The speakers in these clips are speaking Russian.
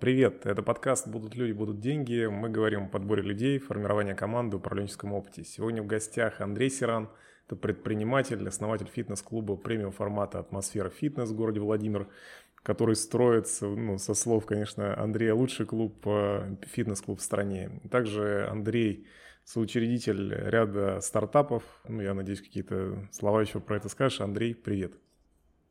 Привет, это подкаст «Будут люди, будут деньги». Мы говорим о подборе людей, формировании команды, управленческом опыте. Сегодня в гостях Андрей Сиран, это предприниматель, основатель фитнес-клуба премиум формата «Атмосфера фитнес» в городе Владимир, который строится, ну, со слов, конечно, Андрея, лучший клуб, э, фитнес-клуб в стране. Также Андрей соучредитель ряда стартапов. Ну, я надеюсь, какие-то слова еще про это скажешь. Андрей, привет.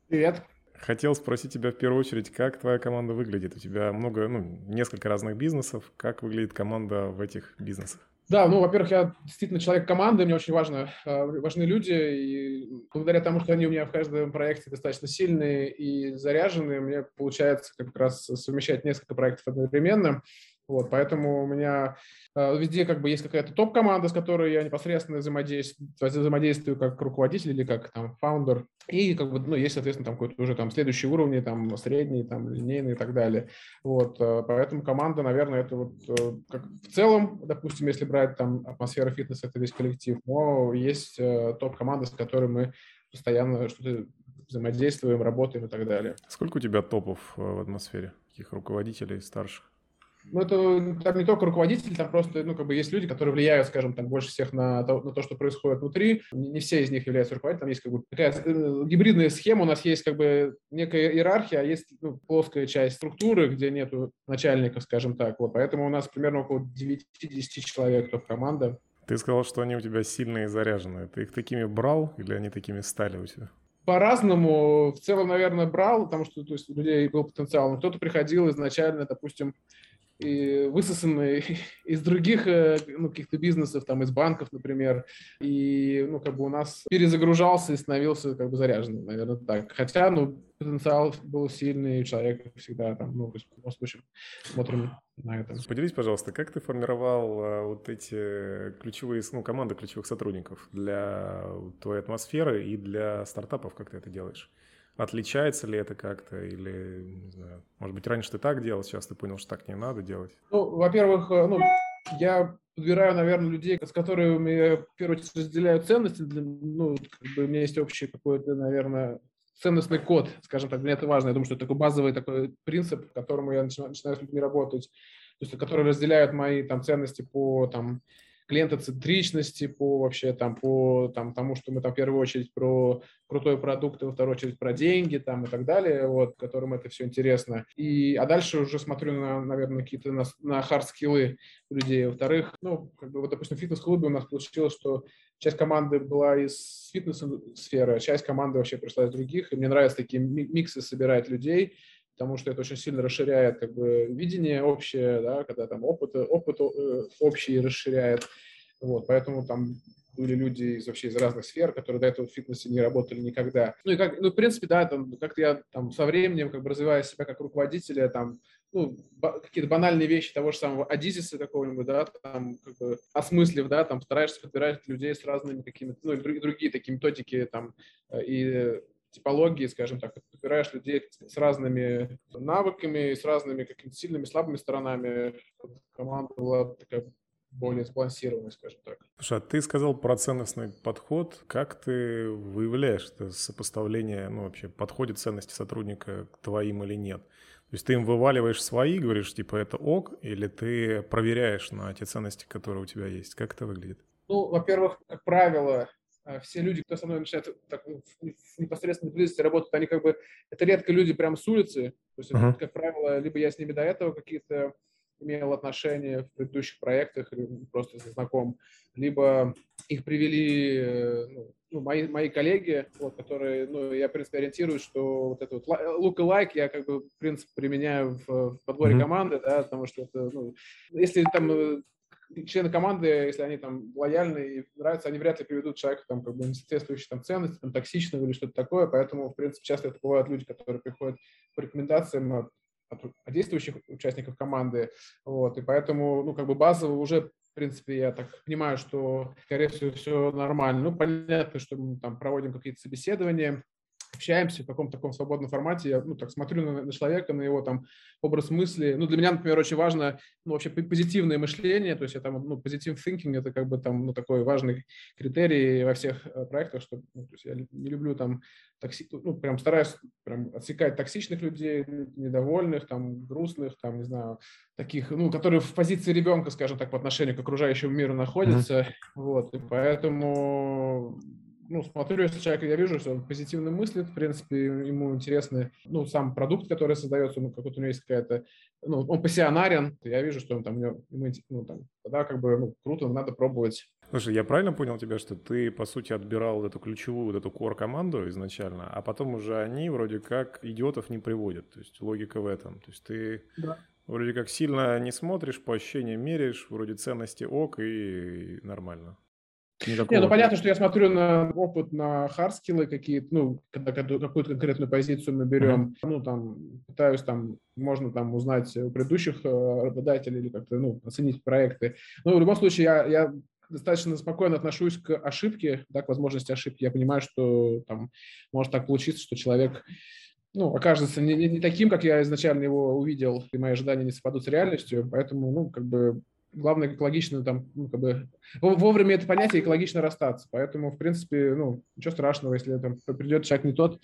Привет. Хотел спросить тебя в первую очередь, как твоя команда выглядит? У тебя много, ну, несколько разных бизнесов. Как выглядит команда в этих бизнесах? Да, ну, во-первых, я действительно человек команды, мне очень важно, э, важны люди, и благодаря тому, что они у меня в каждом проекте достаточно сильные и заряженные, мне получается как раз совмещать несколько проектов одновременно. Вот, поэтому у меня э, везде как бы есть какая-то топ-команда, с которой я непосредственно взаимодействую, взаимодействую как руководитель или как там фаундер. И как бы, ну, есть, соответственно, там какой-то уже там следующий уровень, там средний, там линейный и так далее. Вот, э, поэтому команда, наверное, это вот э, как в целом, допустим, если брать там атмосфера фитнеса, это весь коллектив, но есть э, топ-команда, с которой мы постоянно что-то взаимодействуем, работаем и так далее. Сколько у тебя топов в атмосфере? Каких руководителей, старших? Ну, это там не только руководители, там просто, ну, как бы есть люди, которые влияют, скажем, там больше всех на то, на то что происходит внутри. Не, все из них являются руководителями, там есть как бы такая э, гибридная схема, у нас есть как бы некая иерархия, а есть ну, плоская часть структуры, где нету начальников, скажем так. Вот, поэтому у нас примерно около 9-10 человек топ-команда. Ты сказал, что они у тебя сильные и заряженные. Ты их такими брал или они такими стали у тебя? По-разному. В целом, наверное, брал, потому что то есть, у людей был потенциал. Но кто-то приходил изначально, допустим, и высосаны из других э, ну, каких-то бизнесов, там, из банков, например, и, ну, как бы у нас перезагружался и становился, как бы, заряженным, наверное, так. Хотя, ну, потенциал был сильный, человек всегда там, ну, в любом случае, смотрим на это. Поделись, пожалуйста, как ты формировал а, вот эти ключевые, ну, команды ключевых сотрудников для твоей атмосферы и для стартапов, как ты это делаешь? Отличается ли это как-то или, не знаю, может быть, раньше ты так делал, сейчас ты понял, что так не надо делать? Ну, во-первых, э, ну, я подбираю, наверное, людей, с которыми в первую очередь, разделяю ценности. Ну, как бы у меня есть общий какой-то, наверное, ценностный код, скажем так, для меня это важно. Я думаю, что это такой базовый такой принцип, к которому я начинаю, начинаю с людьми работать, то есть, которые разделяют мои там ценности по там клиентоцентричности, по вообще там по там, тому, что мы там в первую очередь про крутой продукт, и во вторую очередь про деньги там и так далее, вот, которым это все интересно. И, а дальше уже смотрю на, наверное, какие-то на, на хард-скиллы людей. Во-вторых, ну, как бы, вот, допустим, в фитнес-клубе у нас получилось, что часть команды была из фитнес-сферы, а часть команды вообще пришла из других, и мне нравятся такие миксы собирать людей, потому что это очень сильно расширяет как бы видение общее, да, когда там опыт, опыт э, общий расширяет. Вот, поэтому там были люди из, вообще из разных сфер, которые до этого в фитнесе не работали никогда. Ну и как, ну, в принципе, да, там, как-то я там со временем, как бы развивая себя как руководителя, там, ну, какие-то банальные вещи того же самого Адизиса какого-нибудь, да, там, как бы, осмыслив, да, там, стараешься подбирать людей с разными какими-то, ну, и другие, такие методики, там, э, и типологии, скажем так, подбираешь людей с разными навыками, с разными какими-то сильными, слабыми сторонами. Команда была такая более сбалансированной, скажем так. Слушай, а ты сказал про ценностный подход. Как ты выявляешь это сопоставление, ну, вообще, подходит ценности сотрудника к твоим или нет? То есть ты им вываливаешь свои, говоришь, типа, это ок, или ты проверяешь на те ценности, которые у тебя есть? Как это выглядит? Ну, во-первых, как правило, все люди, кто со мной начинает так, в непосредственной близости работать, они как бы, это редко люди прямо с улицы, то есть, uh-huh. как правило, либо я с ними до этого какие-то имел отношения в предыдущих проектах, просто знаком, либо их привели э, ну, ну, мои, мои коллеги, вот, которые, ну, я, в принципе, ориентируюсь, что вот это вот look alike я, как бы, в принципе, применяю в, в подборе mm-hmm. команды, да, потому что это, ну, если там э, члены команды, если они там лояльны и нравятся, они вряд ли приведут человека там как бы не соответствующий там ценности, там токсичного или что-то такое, поэтому, в принципе, часто это бывают люди, которые приходят по рекомендациям от, от действующих участников команды, вот, и поэтому, ну, как бы базово уже в принципе, я так понимаю, что, скорее всего, все нормально. Ну, понятно, что мы там проводим какие-то собеседования, общаемся в каком-то таком свободном формате, я, ну, так смотрю на, на человека, на его там образ мысли. Ну, для меня, например, очень важно, ну, вообще позитивное мышление, то есть я там, ну, positive thinking, это как бы там, ну, такой важный критерий во всех э, проектах, что, ну, то есть я не люблю там токси... ну, прям стараюсь прям отсекать токсичных людей, недовольных, там, грустных, там, не знаю, таких, ну, которые в позиции ребенка, скажем так, по отношению к окружающему миру находятся, mm-hmm. вот, и поэтому ну, смотрю, если человек, я вижу, что он позитивно мыслит, в принципе, ему интересны, ну, сам продукт, который создается, ну, какой-то у него есть какая-то, ну, он пассионарен, я вижу, что он там, ему, ну, там, тогда как бы, ну, круто, надо пробовать. Слушай, я правильно понял тебя, что ты, по сути, отбирал вот эту ключевую, вот эту core-команду изначально, а потом уже они вроде как идиотов не приводят, то есть логика в этом, то есть ты да. вроде как сильно не смотришь, по ощущениям меряешь, вроде ценности ok и нормально. Никакого... Не, ну понятно, что я смотрю на опыт, на hard skill ы какие-то, ну, когда какую-то конкретную позицию мы берем, mm-hmm. ну, там, пытаюсь там, можно там узнать у предыдущих э, работодателей или как-то, ну, оценить проекты. Но в любом случае я, я достаточно спокойно отношусь к ошибке, да, к возможности ошибки. Я понимаю, что там может так получиться, что человек ну, окажется не, не, не таким, как я изначально его увидел, и мои ожидания не совпадут с реальностью, поэтому, ну, как бы главное экологично там, ну, как бы вовремя это понятие экологично расстаться. Поэтому, в принципе, ну, ничего страшного, если там придет человек не тот,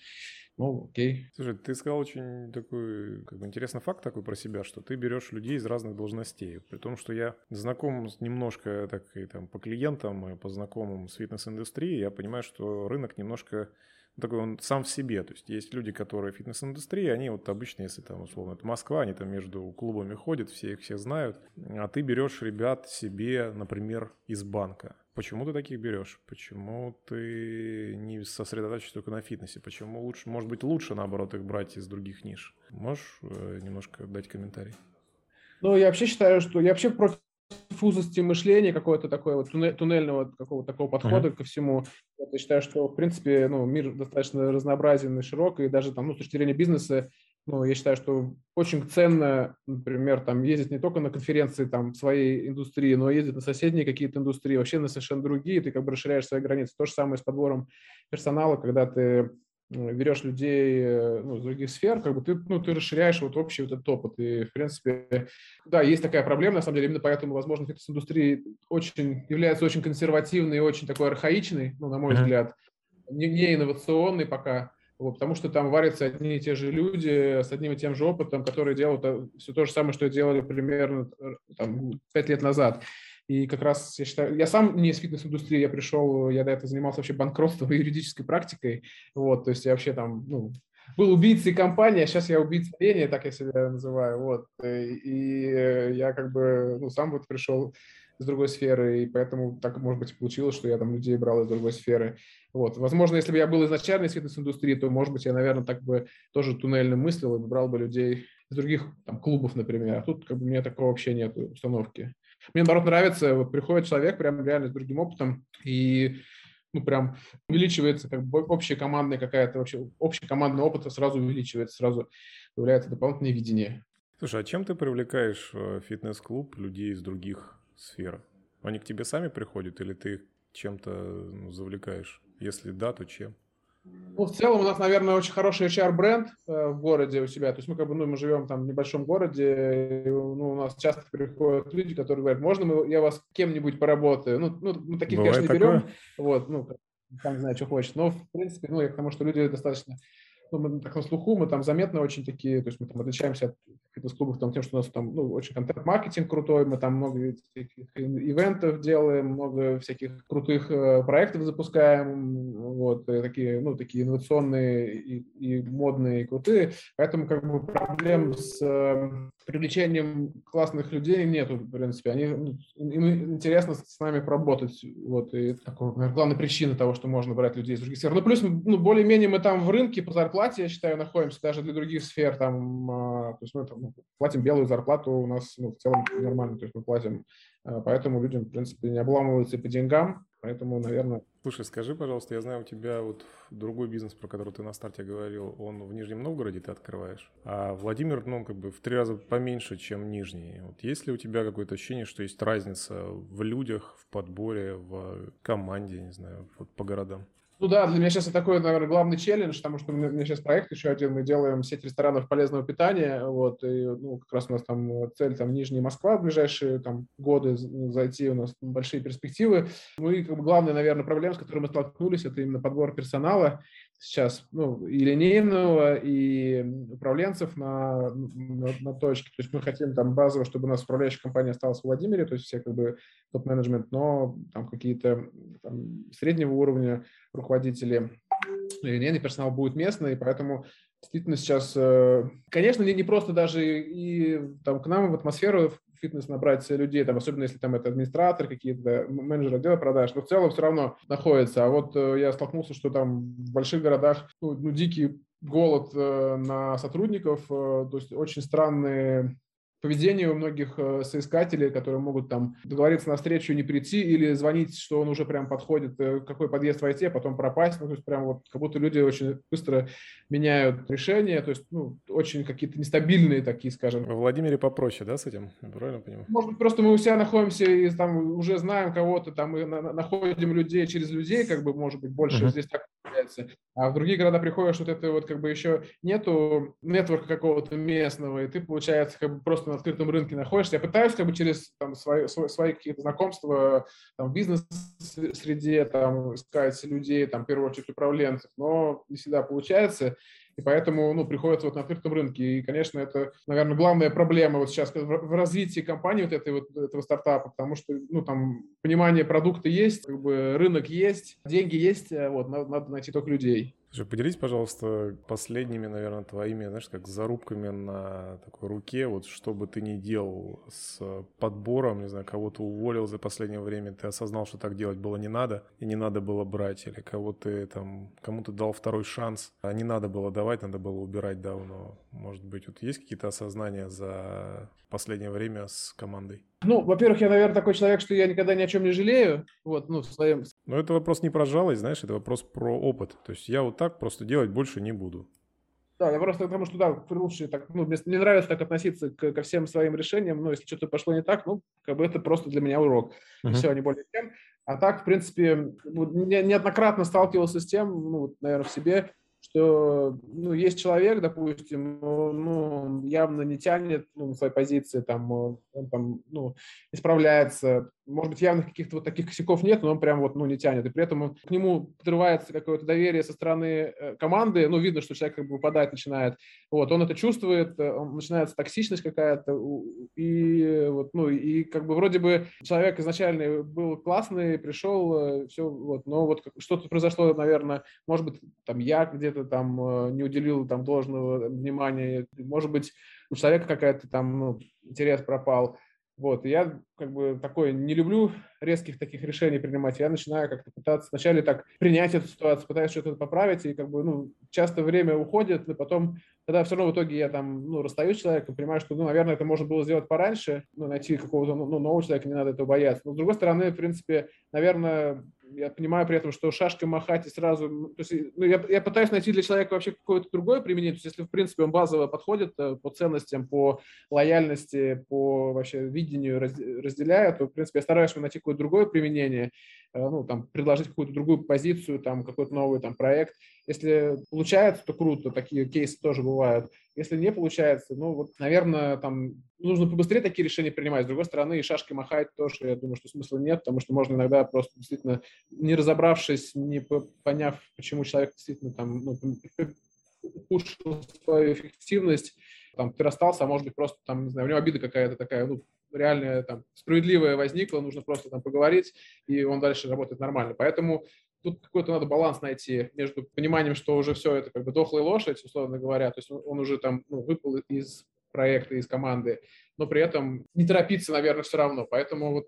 ну, окей. Слушай, ты сказал очень такой, как бы, интересный факт такой про себя, что ты берешь людей из разных должностей. При том, что я знаком немножко так и там по клиентам, и по знакомым с фитнес-индустрией, я понимаю, что рынок немножко такой он сам в себе. То есть есть люди, которые в фитнес-индустрии, они вот обычно, если там условно это Москва, они там между клубами ходят, все их все знают, а ты берешь ребят себе, например, из банка. Почему ты таких берешь? Почему ты не сосредотачиваешься только на фитнесе? Почему лучше, может быть, лучше, наоборот, их брать из других ниш? Можешь э, немножко дать комментарий? Ну, я вообще считаю, что я вообще против фузости мышления, какого-то такого вот туннельного какого такого подхода uh-huh. ко всему. Вот, я считаю, что, в принципе, ну, мир достаточно разнообразен и широк, и даже там, ну, с точки зрения бизнеса, ну, я считаю, что очень ценно, например, там ездить не только на конференции там своей индустрии, но ездить на соседние какие-то индустрии, вообще на совершенно другие, ты как бы расширяешь свои границы. То же самое с подбором персонала, когда ты берешь людей э, ну, из других сфер, как бы ты, ну, ты расширяешь вот общий вот этот опыт. И, в принципе, да, есть такая проблема, на самом деле, именно поэтому, возможно, фитнес-индустрия очень, является очень консервативной и очень такой архаичной, ну, на мой mm-hmm. взгляд, не, не инновационной пока, вот, потому что там варятся одни и те же люди с одним и тем же опытом, которые делают э, все то же самое, что делали примерно э, там, пять лет назад. И как раз я считаю, я сам не из фитнес-индустрии, я пришел, я до этого занимался вообще банкротством и юридической практикой, вот, то есть я вообще там, ну, был убийцей компании, а сейчас я убийца лени, так я себя называю, вот, и я как бы, ну, сам вот пришел из другой сферы, и поэтому так, может быть, получилось, что я там людей брал из другой сферы. Вот. Возможно, если бы я был изначально из фитнес-индустрии, то, может быть, я, наверное, так бы тоже туннельно мыслил и брал бы людей из других там, клубов, например. А тут как бы у меня такого вообще нет установки. Мне, наоборот, нравится, вот приходит человек прям реально с другим опытом, и ну, прям увеличивается как бы общая командная какая-то вообще, общий командный опыт сразу увеличивается, сразу появляется дополнительное видение. Слушай, а чем ты привлекаешь в фитнес-клуб людей из других сфер? Они к тебе сами приходят или ты чем-то ну, завлекаешь? Если да, то чем? Ну, в целом у нас, наверное, очень хороший HR-бренд э, в городе у себя. То есть мы как бы, ну, мы живем там в небольшом городе, и, ну, у нас часто приходят люди, которые говорят, можно мы, я вас кем-нибудь поработаю? Ну, ну мы таких, Бывает конечно, не берем. Вот, ну, там не знаю, что хочет. Но, в принципе, ну, я к тому, что люди достаточно ну, мы так на слуху, мы там заметно очень такие, то есть мы там отличаемся от фитнес-клубов там, тем, что у нас там ну, очень контент-маркетинг крутой, мы там много ивентов делаем, много всяких крутых э, проектов запускаем, вот, и такие, ну, такие инновационные и, и модные, и крутые, поэтому как бы проблем с э, привлечением классных людей нету, в принципе, они, ну, им интересно с нами поработать, вот, и такой, наверное, главная причина того, что можно брать людей из других сфер. Ну, плюс, ну, более-менее мы там в рынке по зарплате зарплате, я считаю, находимся даже для других сфер. Там, а, то есть мы там, платим белую зарплату, у нас ну, в целом нормально, то есть мы платим. А, поэтому людям, в принципе, не обламываются и по деньгам. Поэтому, наверное... Слушай, скажи, пожалуйста, я знаю, у тебя вот другой бизнес, про который ты на старте говорил, он в Нижнем Новгороде ты открываешь, а Владимир, ну, как бы в три раза поменьше, чем Нижний. Вот есть ли у тебя какое-то ощущение, что есть разница в людях, в подборе, в команде, не знаю, вот по городам? Ну да, для меня сейчас это такой, наверное, главный челлендж, потому что у меня сейчас проект еще один, мы делаем сеть ресторанов полезного питания, вот, и, ну, как раз у нас там цель, там, Нижняя Москва в ближайшие, там, годы ну, зайти, у нас большие перспективы. Ну и, как бы, главная, наверное, проблема, с которой мы столкнулись, это именно подбор персонала сейчас, ну, и линейного, и управленцев на, на, на точке. То есть мы хотим там базово, чтобы у нас управляющая компания осталась в Владимире, то есть все как бы топ-менеджмент, но там какие-то среднего уровня руководители, линейный персонал будет местный, и поэтому действительно сейчас, э, конечно, не, не просто даже и там к нам в атмосферу в фитнес набрать людей, там, особенно если там это администратор, какие-то менеджеры отдела продаж, но в целом все равно находится. А вот э, я столкнулся, что там в больших городах ну, ну дикий голод э, на сотрудников, то есть очень странные поведение у многих э, соискателей, которые могут там договориться на встречу не прийти или звонить, что он уже прям подходит, э, какой подъезд войти, а потом пропасть. Ну, то есть прям вот как будто люди очень быстро меняют решения, то есть ну, очень какие-то нестабильные такие, скажем. В Владимире попроще, да, с этим? правильно понимаю? Может быть, просто мы у себя находимся и там уже знаем кого-то, там мы находим людей через людей, как бы, может быть, больше uh-huh. здесь так получается. А в другие города приходишь, вот это вот как бы еще нету нетворка какого-то местного, и ты, получается, как бы просто на открытом рынке находишься. Я пытаюсь как бы через там, свои, свои, какие-то знакомства там, в бизнес-среде там, искать людей, там, в первую очередь управленцев, но не всегда получается. И поэтому ну, приходится вот на открытом рынке. И, конечно, это, наверное, главная проблема вот сейчас в развитии компании вот этой вот этого стартапа, потому что ну, там понимание продукта есть, как бы рынок есть, деньги есть, вот, надо, надо найти только людей. Слушай, поделись, пожалуйста, последними, наверное, твоими, знаешь, как зарубками на такой руке, вот что бы ты ни делал с подбором, не знаю, кого-то уволил за последнее время, ты осознал, что так делать было не надо, и не надо было брать, или кого ты там, кому-то дал второй шанс, а не надо было давать, надо было убирать давно. Может быть, вот есть какие-то осознания за последнее время с командой? Ну, во-первых, я, наверное, такой человек, что я никогда ни о чем не жалею. Вот, ну, в своем... Но это вопрос не про жалость, знаешь, это вопрос про опыт. То есть я вот так просто делать больше не буду. Да, я просто потому что, да, лучше так, ну, мне, мне нравится так относиться к, ко всем своим решениям, но если что-то пошло не так, ну, как бы это просто для меня урок. Uh-huh. И все, не более чем. А так, в принципе, неоднократно сталкивался с тем, ну, наверное, в себе, что ну, есть человек, допустим, ну, явно не тянет ну, на своей позиции, там, он там, ну, не справляется, может быть, явных каких-то вот таких косяков нет, но он прям вот, ну, не тянет. И при этом к нему подрывается какое-то доверие со стороны э, команды, ну, видно, что человек как бы выпадать начинает. Вот, он это чувствует, э, он, начинается токсичность какая-то, и вот, ну, и как бы вроде бы человек изначально был классный, пришел, э, все, вот, но вот что-то произошло, наверное, может быть, там я где-то там не уделил там должного внимания, может быть, у человека какая-то там, ну, интерес пропал, вот, я как бы такое не люблю резких таких решений принимать. Я начинаю как-то пытаться вначале так принять эту ситуацию, пытаюсь что-то поправить, и как бы, ну, часто время уходит, и потом, тогда все равно в итоге я там, ну, расстаюсь с человеком, понимаю, что, ну, наверное, это можно было сделать пораньше, ну, найти какого-то, ну, нового человека, не надо этого бояться. Но, с другой стороны, в принципе, наверное, я понимаю при этом, что шашкой махать и сразу... То есть, ну, я, я пытаюсь найти для человека вообще какое-то другое применение. То есть, если, в принципе, он базово подходит э, по ценностям, по лояльности, по вообще видению разделяю, то, в принципе, я стараюсь найти какое-то другое применение, ну, там, предложить какую-то другую позицию, там, какой-то новый там проект. Если получается, то круто, такие кейсы тоже бывают. Если не получается, ну, вот, наверное, там нужно побыстрее такие решения принимать. С другой стороны, и шашкой махать тоже, я думаю, что смысла нет, потому что можно иногда просто действительно, не разобравшись, не поняв, почему человек действительно там ну, ухудшил свою эффективность, там, ты расстался, а может быть просто там, не знаю, у него обида какая-то такая, ну, реальная, там, справедливая возникла, нужно просто там поговорить, и он дальше работает нормально. Поэтому тут какой-то надо баланс найти между пониманием, что уже все это как бы дохлая лошадь, условно говоря, то есть он, он уже там ну, выпал из проекта, из команды, но при этом не торопиться, наверное, все равно. Поэтому вот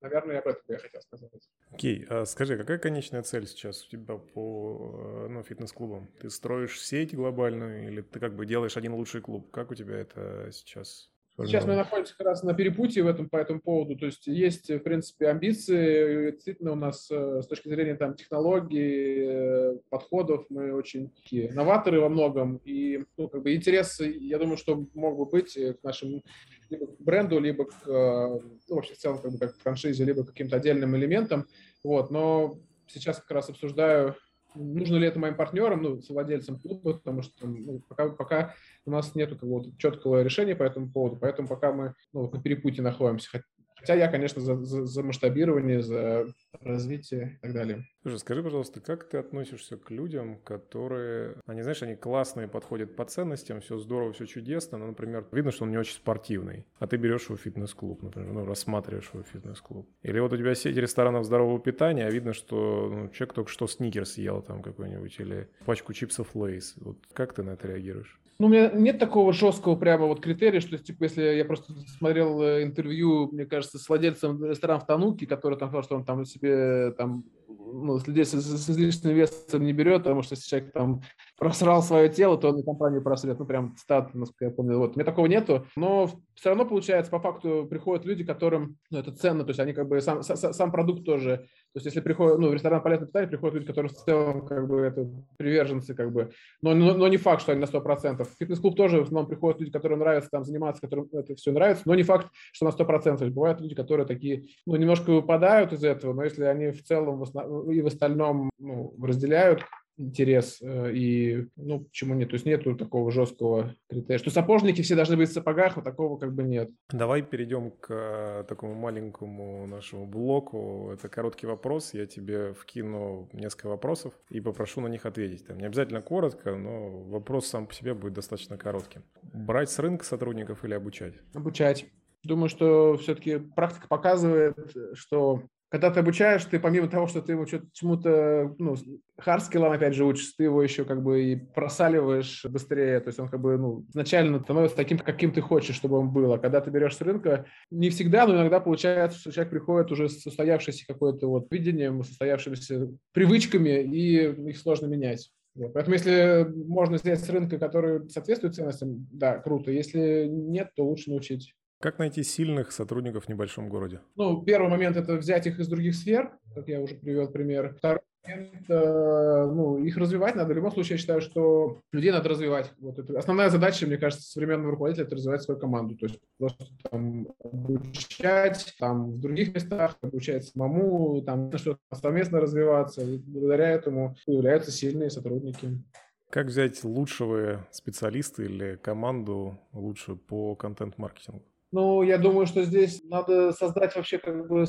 Наверное, об этом я хотел сказать. Окей, okay. а скажи, какая конечная цель сейчас у тебя по э, ну, фитнес-клубам? Ты строишь сеть глобальную или ты как бы делаешь один лучший клуб? Как у тебя это сейчас? Сейчас мы находимся как раз на перепутье в этом, по этому поводу. То есть есть, в принципе, амбиции. Действительно, у нас э, с точки зрения там, технологий, э, подходов, мы очень такие новаторы во многом. И ну, как бы интерес, я думаю, что мог бы быть к нашему либо к бренду, либо к, э, ну, вообще в целом, как бы как к франшизе, либо к каким-то отдельным элементам. Вот, но сейчас как раз обсуждаю нужно ли это моим партнерам, ну, владельцам клуба, потому что ну, пока, пока у нас нет какого-то четкого решения по этому поводу, поэтому пока мы ну, на перепутье находимся. Хотя я, конечно, за, за, за масштабирование, за развитие и так далее. Слушай, скажи, пожалуйста, как ты относишься к людям, которые, они, знаешь, они классные, подходят по ценностям, все здорово, все чудесно, но, например, видно, что он не очень спортивный, а ты берешь его в фитнес-клуб, например, ну, рассматриваешь его в фитнес-клуб. Или вот у тебя сеть ресторанов здорового питания, а видно, что ну, человек только что сникерс съел там какой-нибудь или пачку чипсов Лейс. Вот как ты на это реагируешь? Ну, у меня нет такого жесткого прямо вот критерия, что, типа, если я просто смотрел э, интервью, мне кажется, с владельцем ресторана в Тануке, который там сказал, что он там себе там ну, людей с, с излишним весом не берет, потому что если человек там просрал свое тело, то он и компанию просрет. Ну, прям стат, насколько я помню. Вот. У меня такого нету. Но все равно, получается, по факту приходят люди, которым ну, это ценно. То есть они как бы сам, сам продукт тоже. То есть если приходят, ну, в ресторан полезное питание, приходят люди, которые в целом как бы это приверженцы, как бы. Но, но, но не факт, что они на 100%. В фитнес-клуб тоже в основном приходят люди, которым нравится там заниматься, которым это все нравится, но не факт, что на 100%. То есть бывают люди, которые такие, ну, немножко выпадают из этого, но если они в целом в основ... и в остальном ну, разделяют интерес э, и, ну, почему нет? То есть нету такого жесткого критерия. Что сапожники все должны быть в сапогах, вот такого как бы нет. Давай перейдем к э, такому маленькому нашему блоку. Это короткий вопрос. Я тебе вкину несколько вопросов и попрошу на них ответить. Там не обязательно коротко, но вопрос сам по себе будет достаточно коротким. Брать с рынка сотрудников или обучать? Обучать. Думаю, что все-таки практика показывает, что когда ты обучаешь, ты помимо того, что ты его чему-то, ну, hard skill ам, опять же, учишь, ты его еще как бы и просаливаешь быстрее, то есть он как бы, ну, изначально становится таким, каким ты хочешь, чтобы он был. А когда ты берешь с рынка, не всегда, но иногда получается, что человек приходит уже с устоявшейся какой-то вот видением, состоявшимися привычками, и их сложно менять. Поэтому если можно взять с рынка, который соответствует ценностям, да, круто. Если нет, то лучше научить. Как найти сильных сотрудников в небольшом городе? Ну, первый момент – это взять их из других сфер, как я уже привел пример. Второй момент, э, ну, их развивать надо. В любом случае, я считаю, что людей надо развивать. Вот это основная задача, мне кажется, современного руководителя – это развивать свою команду. То есть просто там обучать, там в других местах, обучать самому, там что-то совместно развиваться. И благодаря этому появляются сильные сотрудники. Как взять лучшего специалиста или команду лучше по контент-маркетингу? Ну, я думаю, что здесь надо создать вообще как бы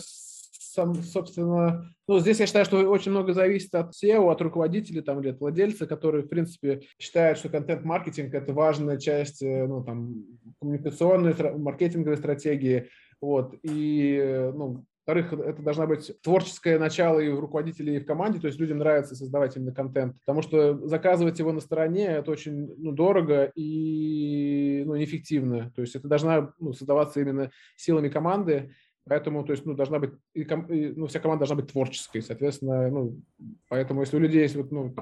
сам, собственно, ну, здесь я считаю, что очень много зависит от SEO, от руководителей там, или от владельца, которые, в принципе, считают, что контент-маркетинг – это важная часть э, ну, там, коммуникационной, маркетинговой стратегии. Вот. И ну, во-вторых, это должна быть творческое начало и в руководителей, и в команде, то есть людям нравится создавать именно контент, потому что заказывать его на стороне – это очень ну, дорого и ну, неэффективно. То есть это должна ну, создаваться именно силами команды, Поэтому, то есть, ну, должна быть, и, и, ну, вся команда должна быть творческой, соответственно, ну, поэтому, если у людей есть вот, ну,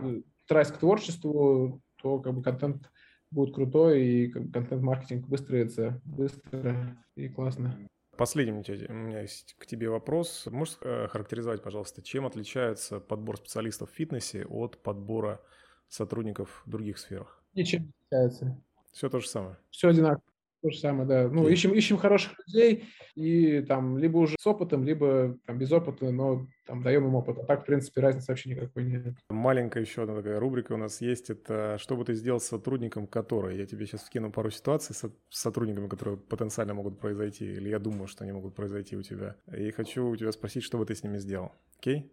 страсть к творчеству, то, как бы, контент будет крутой, и контент-маркетинг выстроится быстро и классно. Последний у меня есть к тебе вопрос. Можешь э, характеризовать, пожалуйста, чем отличается подбор специалистов в фитнесе от подбора сотрудников в других сферах? Ничем не отличается. Все то же самое? Все одинаково. То же самое, да. Ну, ищем, ищем хороших людей и там либо уже с опытом, либо там без опыта, но там даем им опыт. А так, в принципе, разницы вообще никакой нет. Маленькая еще одна такая рубрика у нас есть. Это что бы ты сделал с сотрудником, который... Я тебе сейчас вкину пару ситуаций с сотрудниками, которые потенциально могут произойти, или я думаю, что они могут произойти у тебя. И хочу у тебя спросить, что бы ты с ними сделал. Окей?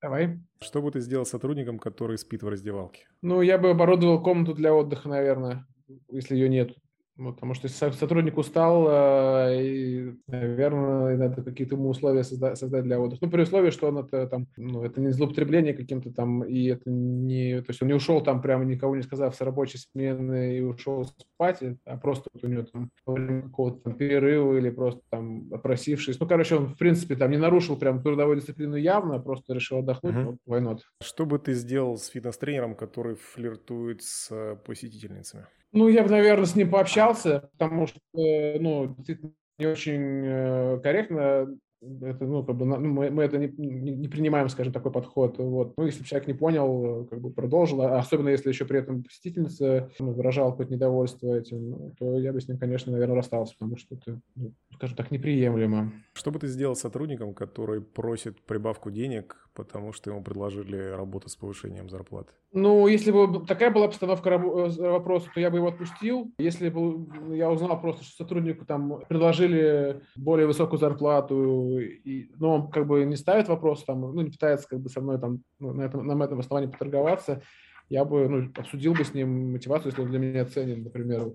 Давай. Что бы ты сделал с сотрудником, который спит в раздевалке? Ну, я бы оборудовал комнату для отдыха, наверное, если ее нет. Вот, потому что если сотрудник устал, э, и, наверное, надо какие-то ему условия создать, создать для отдыха. Ну, при условии, что он это там, ну, это не злоупотребление каким-то там, и это не, то есть он не ушел там прямо никого не сказав с рабочей смены и ушел спать, а просто вот у него там какого-то там перерыва или просто там опросившись. Ну, короче, он, в принципе, там не нарушил прям трудовую дисциплину явно, а просто решил отдохнуть, вот, why not. Что бы ты сделал с фитнес-тренером, который флиртует с э, посетительницами? Ну, я бы, наверное, с ним пообщался, потому что, ну, действительно не очень э, корректно это, ну, как бы, ну, мы, мы это не, не, принимаем, скажем, такой подход. Вот. Ну, если человек не понял, как бы продолжил, а особенно если еще при этом посетительница ну, выражала какое-то недовольство этим, ну, то я бы с ним, конечно, наверное, расстался, потому что это, ну, скажем так, неприемлемо. Что бы ты сделал сотрудником, который просит прибавку денег, потому что ему предложили работу с повышением зарплаты? Ну, если бы такая была обстановка э, вопроса, то я бы его отпустил. Если бы я узнал просто, что сотруднику там предложили более высокую зарплату, и, но он как бы не ставит вопрос, там, ну, не пытается как бы со мной там ну, на, этом, на этом основании поторговаться, я бы ну, обсудил бы с ним мотивацию, если он для меня ценен, например,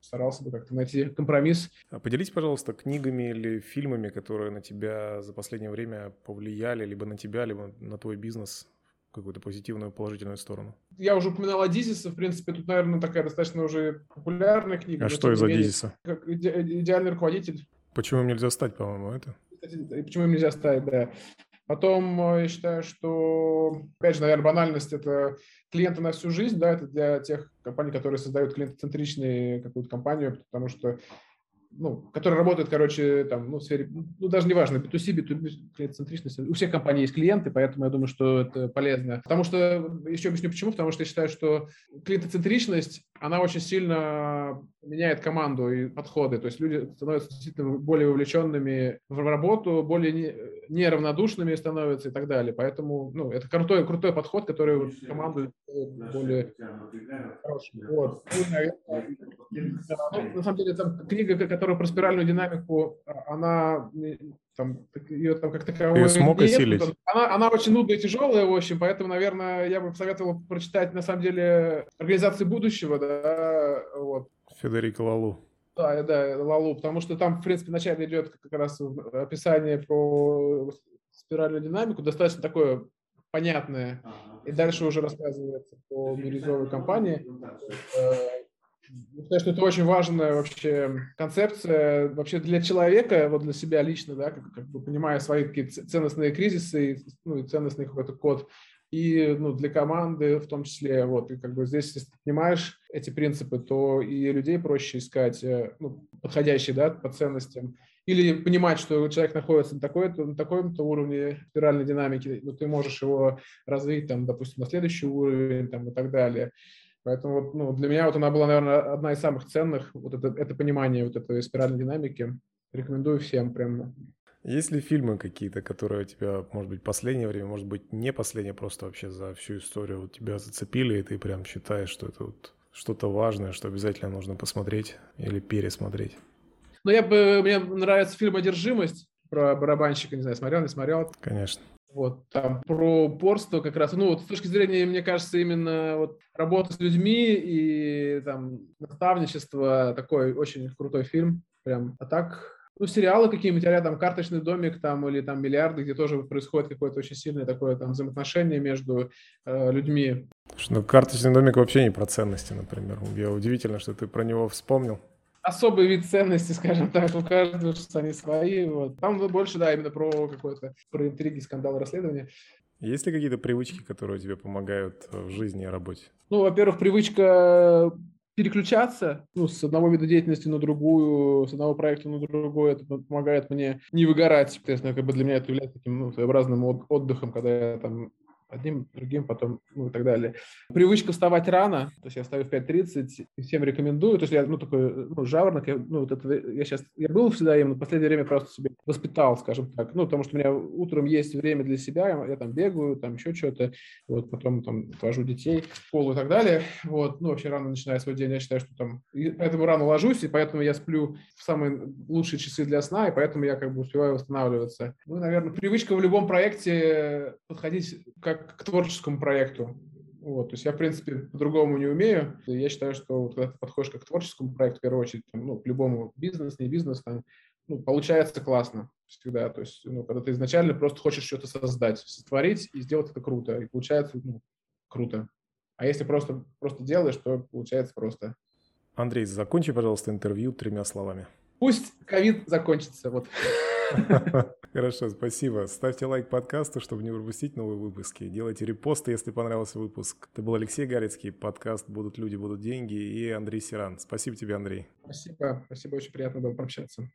старался бы как-то найти компромисс. А поделись, пожалуйста, книгами или фильмами, которые на тебя за последнее время повлияли, либо на тебя, либо на твой бизнес какую-то позитивную, положительную сторону. Я уже упоминал Адизиса, в принципе, тут, наверное, такая достаточно уже популярная книга. А что из Адизиса? Как иде- идеальный руководитель. Почему им нельзя стать, по-моему, это? Почему им нельзя стать, да. Потом э, я считаю, что, опять же, наверное, банальность – это клиенты на всю жизнь, да, это для тех компаний, которые создают клиентоцентричную какую-то компанию, потому что ну, который работает, короче, там, ну, в сфере, ну, даже не важно, B2C, B2B, клиент-центричность. У всех компаний есть клиенты, поэтому я думаю, что это полезно. Потому что, еще объясню почему, потому что я считаю, что клиентоцентричность, она очень сильно меняет команду и подходы. То есть люди становятся действительно более вовлеченными в работу, более неравнодушными становятся и так далее. Поэтому, ну, это крутой, крутой подход, который команду более хорошим. Вот. Ну, ну, на самом деле, там книга, которая про спиральную динамику, а, она там, ее там как таковой ее смог нет, осилить. Она, она очень нудная и тяжелая, в общем, поэтому, наверное, я бы посоветовал прочитать, на самом деле, «Организации будущего», да, вот. Федерико Лалу. Да, да, Лалу, потому что там, в принципе, вначале идет как раз описание про спиральную динамику, достаточно такое понятное, и дальше уже рассказывается по бирюзовой компании. Я считаю, что это очень важная вообще концепция вообще для человека, вот для себя лично, да, как, как бы понимая свои какие-то ценностные кризисы, ну, и ценностный какой-то код, и ну, для команды в том числе. Вот, и как бы здесь, если ты понимаешь эти принципы, то и людей проще искать э, ну, подходящие да, по ценностям. Или понимать, что человек находится на, такой, на таком-то уровне спиральной динамики, но ты можешь его развить, там, допустим, на следующий уровень там, и так далее. Поэтому вот, ну, для меня вот она была, наверное, одна из самых ценных, вот это, это понимание вот этой спиральной динамики. Рекомендую всем прям. Есть ли фильмы какие-то, которые у тебя, может быть, последнее время, может быть, не последнее, просто вообще за всю историю вот тебя зацепили, и ты прям считаешь, что это вот что-то важное, что обязательно нужно посмотреть или пересмотреть? Ну, я бы, мне нравится фильм «Одержимость» про барабанщика, не знаю, смотрел, не смотрел. Конечно. Вот, там про упорство как раз, ну, вот с точки зрения, мне кажется, именно вот работа с людьми и там наставничество, такой очень крутой фильм, прям. А так, ну, сериалы какие-нибудь, а там «Карточный домик» там или там «Миллиарды», где тоже происходит какое-то очень сильное такое там взаимоотношение между э, людьми. Ну, «Карточный домик» вообще не про ценности, например. Я удивительно, что ты про него вспомнил особый вид ценности, скажем так, у каждого что они свои. Вот. Там больше, да, именно про какое-то, про интриги, скандалы, расследования. Есть ли какие-то привычки, которые тебе помогают в жизни и работе? Ну, во-первых, привычка переключаться ну, с одного вида деятельности на другую, с одного проекта на другой, это помогает мне не выгорать. Соответственно, как бы для меня это является таким ну, своеобразным отдыхом, когда я там одним, другим, потом, ну и так далее. Привычка вставать рано, то есть я встаю в 5.30, всем рекомендую, то есть я, ну, такой, ну, жаворонок, я, ну, вот это, я сейчас, я был всегда им, но в последнее время просто себе воспитал, скажем так, ну, потому что у меня утром есть время для себя, я, я там бегаю, там еще что-то, вот, потом там отвожу детей в школу и так далее, вот, ну, вообще рано начинаю свой день, я считаю, что там, и поэтому рано ложусь, и поэтому я сплю в самые лучшие часы для сна, и поэтому я как бы успеваю восстанавливаться. Ну, наверное, привычка в любом проекте подходить как к творческому проекту. Вот, то есть я, в принципе, по-другому не умею. Я считаю, что вот, когда ты подходишь как к творческому проекту, в первую очередь, там, ну, к любому бизнес, не бизнес, там, ну, получается классно всегда. То есть, ну, когда ты изначально просто хочешь что-то создать, сотворить и сделать это круто. И получается, ну, круто. А если просто, просто делаешь, то получается просто. Андрей, закончи, пожалуйста, интервью тремя словами. Пусть ковид закончится. Вот. Хорошо, спасибо. Ставьте лайк подкасту, чтобы не пропустить новые выпуски. Делайте репосты, если понравился выпуск. Это был Алексей Гарицкий, подкаст «Будут люди, будут деньги» и Андрей Сиран. Спасибо тебе, Андрей. Спасибо, спасибо, очень приятно было пообщаться.